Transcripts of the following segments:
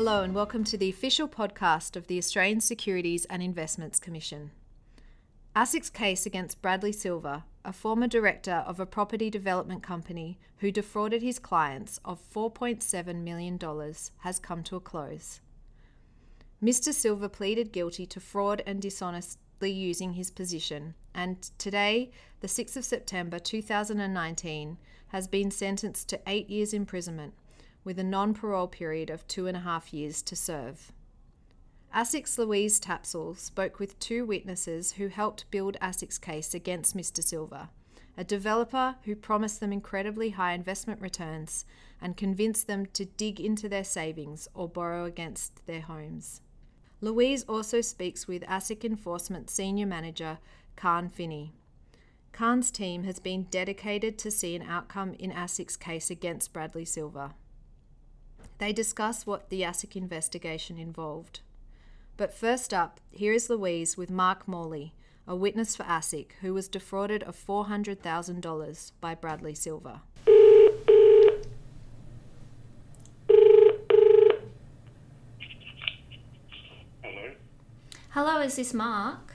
Hello, and welcome to the official podcast of the Australian Securities and Investments Commission. ASIC's case against Bradley Silver, a former director of a property development company who defrauded his clients of $4.7 million, has come to a close. Mr. Silver pleaded guilty to fraud and dishonestly using his position, and today, the 6th of September 2019, has been sentenced to eight years imprisonment with a non parole period of two and a half years to serve. ASIC's Louise Tapsell spoke with two witnesses who helped build ASIC's case against Mr. Silver, a developer who promised them incredibly high investment returns and convinced them to dig into their savings or borrow against their homes. Louise also speaks with ASIC Enforcement Senior Manager Khan Finney. Khan's team has been dedicated to see an outcome in ASIC's case against Bradley Silver. They discuss what the ASIC investigation involved. But first up, here is Louise with Mark Morley, a witness for ASIC who was defrauded of $400,000 by Bradley Silver. Hello, Hello, is this Mark?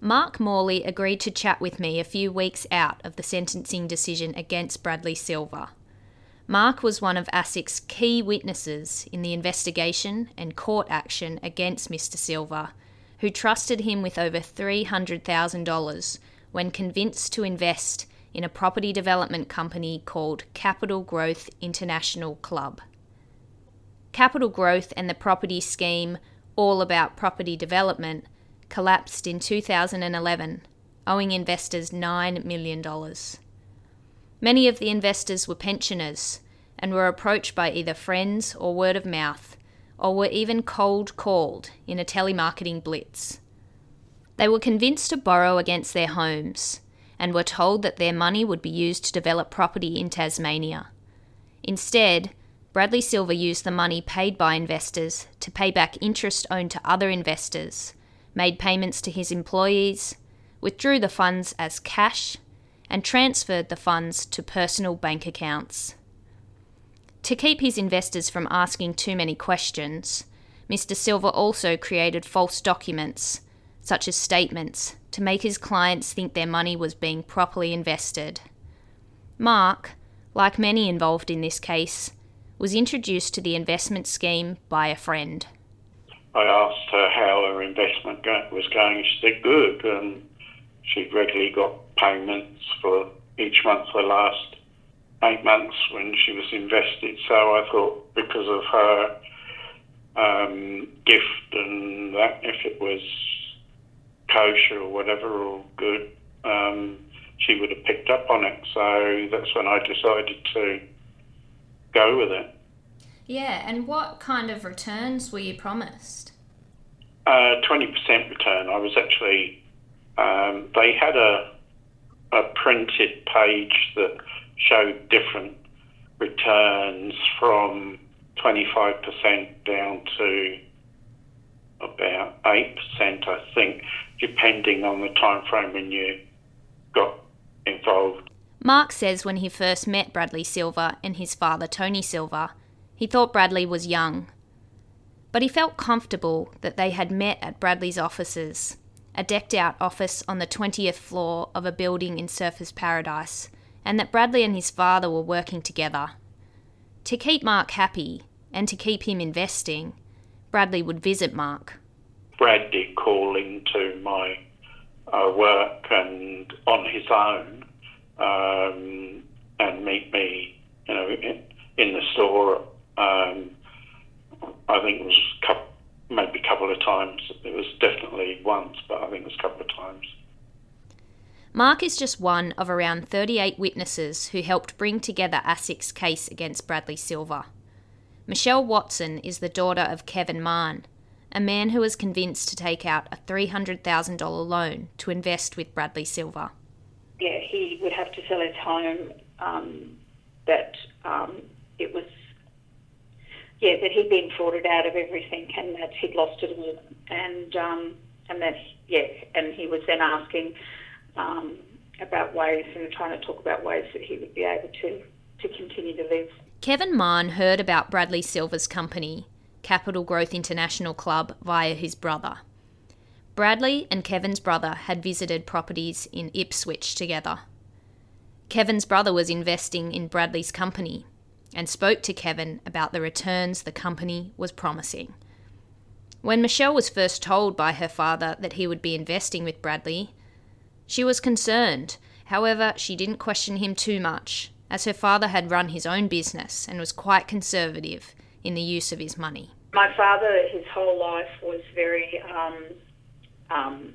Mark Morley agreed to chat with me a few weeks out of the sentencing decision against Bradley Silver. Mark was one of ASIC's key witnesses in the investigation and court action against Mr. Silver, who trusted him with over $300,000 when convinced to invest in a property development company called Capital Growth International Club. Capital Growth and the property scheme All About Property Development collapsed in 2011, owing investors $9 million. Many of the investors were pensioners and were approached by either friends or word of mouth, or were even cold called in a telemarketing blitz. They were convinced to borrow against their homes and were told that their money would be used to develop property in Tasmania. Instead, Bradley Silver used the money paid by investors to pay back interest owed to other investors, made payments to his employees, withdrew the funds as cash, and transferred the funds to personal bank accounts. To keep his investors from asking too many questions, Mr. Silver also created false documents, such as statements, to make his clients think their money was being properly invested. Mark, like many involved in this case, was introduced to the investment scheme by a friend. I asked her how her investment was going. She said good, and she'd regularly got payments for each month for the last eight months when she was invested. So I thought because of her um, gift and that, if it was kosher or whatever or good, um, she would have picked up on it. So that's when I decided to go with it. Yeah, and what kind of returns were you promised? Uh, Twenty percent return. I was actually. Um, they had a a printed page that showed different returns from twenty five percent down to about eight percent, I think, depending on the time frame when you got involved. Mark says when he first met Bradley Silver and his father Tony Silver, he thought Bradley was young. But he felt comfortable that they had met at Bradley's offices, a decked out office on the 20th floor of a building in Surfers Paradise, and that Bradley and his father were working together. To keep Mark happy and to keep him investing, Bradley would visit Mark. Brad did call into my uh, work and on his own um, and meet me, you know, in, in the store. Um, I think it was couple, maybe a couple of times. It was definitely once, but I think it was a couple of times. Mark is just one of around 38 witnesses who helped bring together ASIC's case against Bradley Silver. Michelle Watson is the daughter of Kevin Mann, a man who was convinced to take out a $300,000 loan to invest with Bradley Silver. yeah, he would have to sell his home. Um, that um, it was, yeah, that he'd been frauded out of everything, and that he'd lost it all, and um, and that yeah, and he was then asking um, about ways and trying to talk about ways that he would be able to to continue to live. Kevin Mahon heard about Bradley Silver's company, Capital Growth International Club, via his brother. Bradley and Kevin's brother had visited properties in Ipswich together. Kevin's brother was investing in Bradley's company and spoke to Kevin about the returns the company was promising. When Michelle was first told by her father that he would be investing with Bradley, she was concerned. However, she didn't question him too much, as her father had run his own business and was quite conservative in the use of his money. My father, his whole life, was very, um, um,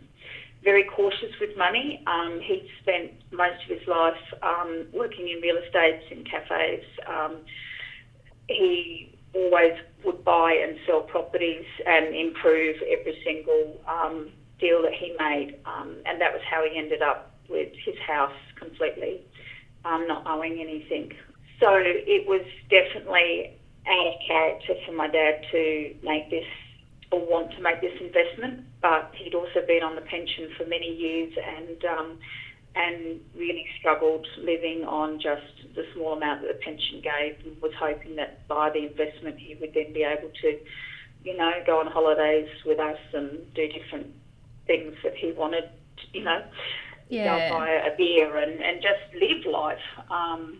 very cautious with money. Um, he'd spent most of his life um, working in real estates and cafes. Um, he always would buy and sell properties and improve every single um, deal that he made, and that was how he ended up with his house completely um, not owing anything. So it was definitely out of character for my dad to make this or want to make this investment, but he'd also been on the pension for many years and um, and really struggled living on just the small amount that the pension gave and was hoping that by the investment he would then be able to, you know, go on holidays with us and do different things that he wanted, you know yeah. go buy a beer and, and just live life. Um,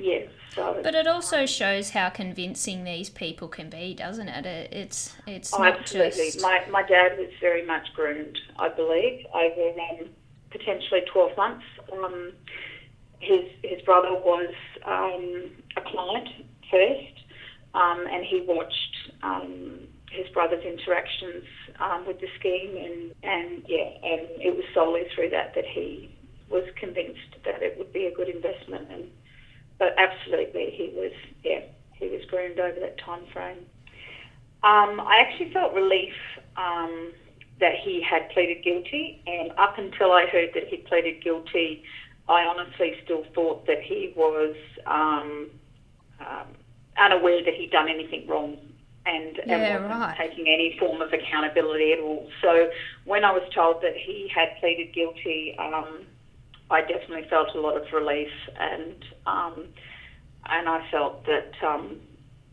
yeah. So, but it also shows how convincing these people can be, doesn't it? it it's it's oh, absolutely. Just... My my dad was very much groomed, I believe, over um, potentially twelve months. Um, his his brother was um, a client first, um, and he watched um, his brother's interactions um, with the scheme, and, and yeah, and it was solely through that that he was convinced that it would be a good investment. And but absolutely, he was yeah, he was groomed over that time frame. Um, I actually felt relief um, that he had pleaded guilty, and up until I heard that he pleaded guilty, I honestly still thought that he was um, um unaware that he'd done anything wrong and, yeah, and wasn't right. taking any form of accountability at all. So when I was told that he had pleaded guilty, um, I definitely felt a lot of relief, and um, and I felt that um,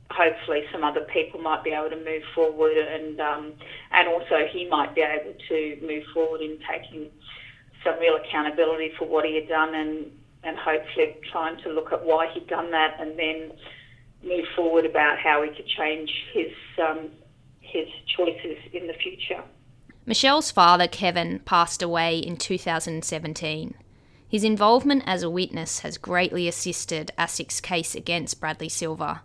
hopefully some other people might be able to move forward, and um, and also he might be able to move forward in taking some real accountability for what he had done, and and hopefully trying to look at why he'd done that, and then move forward about how we could change his um, his choices in the future. Michelle's father, Kevin, passed away in 2017. His involvement as a witness has greatly assisted ASIC's case against Bradley Silver.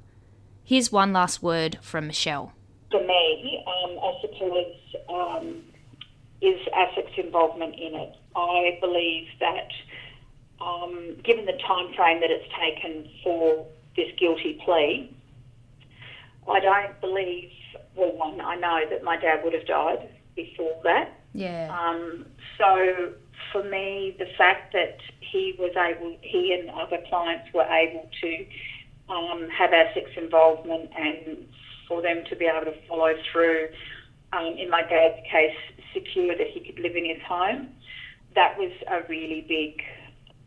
Here's one last word from Michelle. For me, um, I suppose, um, is ASIC's involvement in it. I believe that, um, given the time frame that it's taken for this guilty plea. I don't believe, well, one, I know that my dad would have died before that. Yeah. Um, so for me, the fact that he was able, he and other clients were able to um, have ASIC's involvement and for them to be able to follow through, um, in my dad's case, secure that he could live in his home, that was a really big,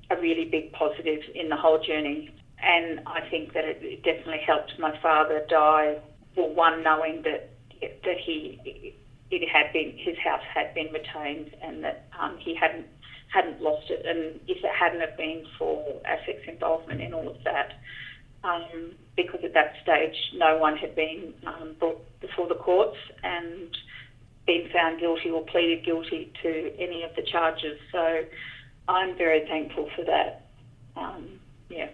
a really big positive in the whole journey and I think that it definitely helped my father die. Well, one knowing that that he it had been his house had been retained and that um, he hadn't hadn't lost it. And if it hadn't have been for ASIC's involvement in all of that, um, because at that stage no one had been um, brought before the courts and been found guilty or pleaded guilty to any of the charges. So I'm very thankful for that. Um, yeah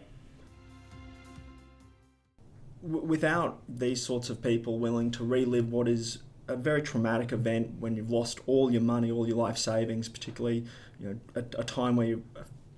without these sorts of people willing to relive what is a very traumatic event when you've lost all your money, all your life savings, particularly you know a, a time where you're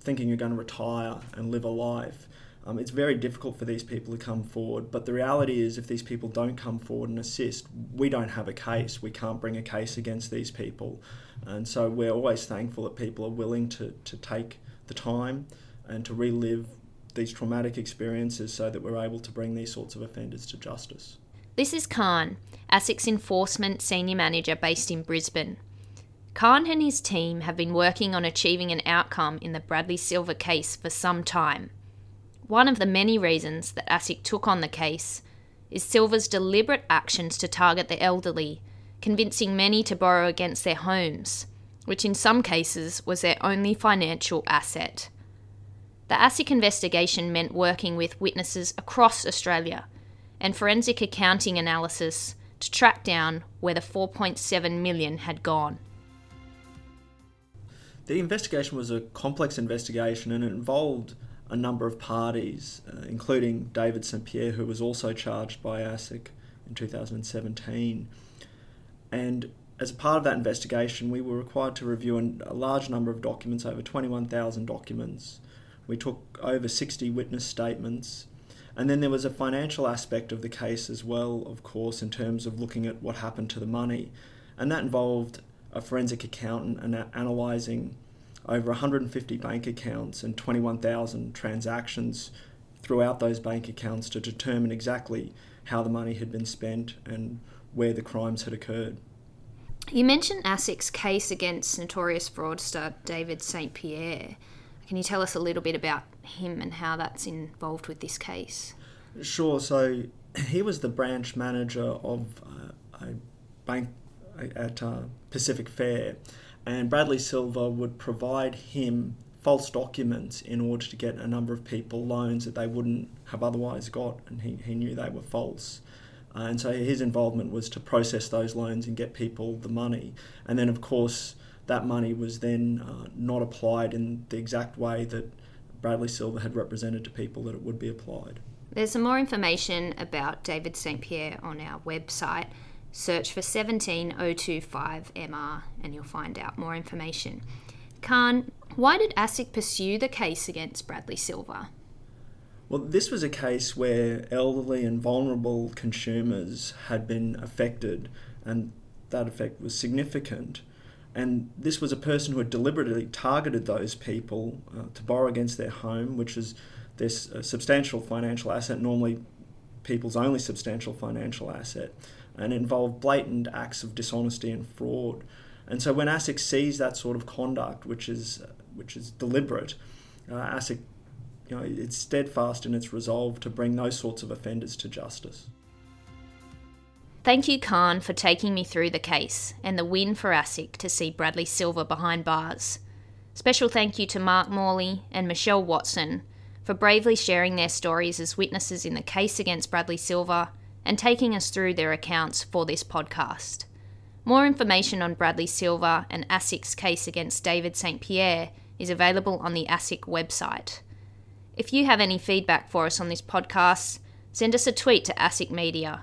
thinking you're going to retire and live a life. Um, it's very difficult for these people to come forward. But the reality is, if these people don't come forward and assist, we don't have a case. We can't bring a case against these people. And so we're always thankful that people are willing to, to take the time and to relive these traumatic experiences so that we're able to bring these sorts of offenders to justice. This is Khan, ASIC's Enforcement Senior Manager based in Brisbane. Khan and his team have been working on achieving an outcome in the Bradley Silver case for some time. one of the many reasons that ASIC took on the case is Silver's deliberate actions to target the elderly, convincing many to borrow against their homes, which in some cases was their only financial asset. The ASIC investigation meant working with witnesses across Australia and forensic accounting analysis to track down where the 4.7 million had gone. The investigation was a complex investigation and it involved a number of parties, uh, including David St. Pierre, who was also charged by ASIC in 2017. And as a part of that investigation, we were required to review an, a large number of documents, over 21,000 documents. We took over 60 witness statements. And then there was a financial aspect of the case as well, of course, in terms of looking at what happened to the money. And that involved a forensic accountant and analysing over 150 bank accounts and 21,000 transactions throughout those bank accounts to determine exactly how the money had been spent and where the crimes had occurred. You mentioned ASIC's case against notorious fraudster David St. Pierre. Can you tell us a little bit about him and how that's involved with this case? Sure. So he was the branch manager of uh, a bank at uh, Pacific Fair, and Bradley Silver would provide him false documents in order to get a number of people loans that they wouldn't have otherwise got, and he, he knew they were false. Uh, and so his involvement was to process those loans and get people the money. And then, of course, that money was then uh, not applied in the exact way that Bradley Silver had represented to people that it would be applied. There's some more information about David St. Pierre on our website. Search for 17025MR and you'll find out more information. Khan, why did ASIC pursue the case against Bradley Silver? Well, this was a case where elderly and vulnerable consumers had been affected, and that effect was significant. And this was a person who had deliberately targeted those people uh, to borrow against their home, which is their substantial financial asset, normally people's only substantial financial asset and involved blatant acts of dishonesty and fraud. And so when ASIC sees that sort of conduct, which is which is deliberate, uh, ASIC, you know, it's steadfast in its resolve to bring those sorts of offenders to justice. Thank you, Khan, for taking me through the case and the win for ASIC to see Bradley Silver behind bars. Special thank you to Mark Morley and Michelle Watson for bravely sharing their stories as witnesses in the case against Bradley Silver and taking us through their accounts for this podcast. More information on Bradley Silver and ASIC's case against David St. Pierre is available on the ASIC website. If you have any feedback for us on this podcast, send us a tweet to ASIC Media.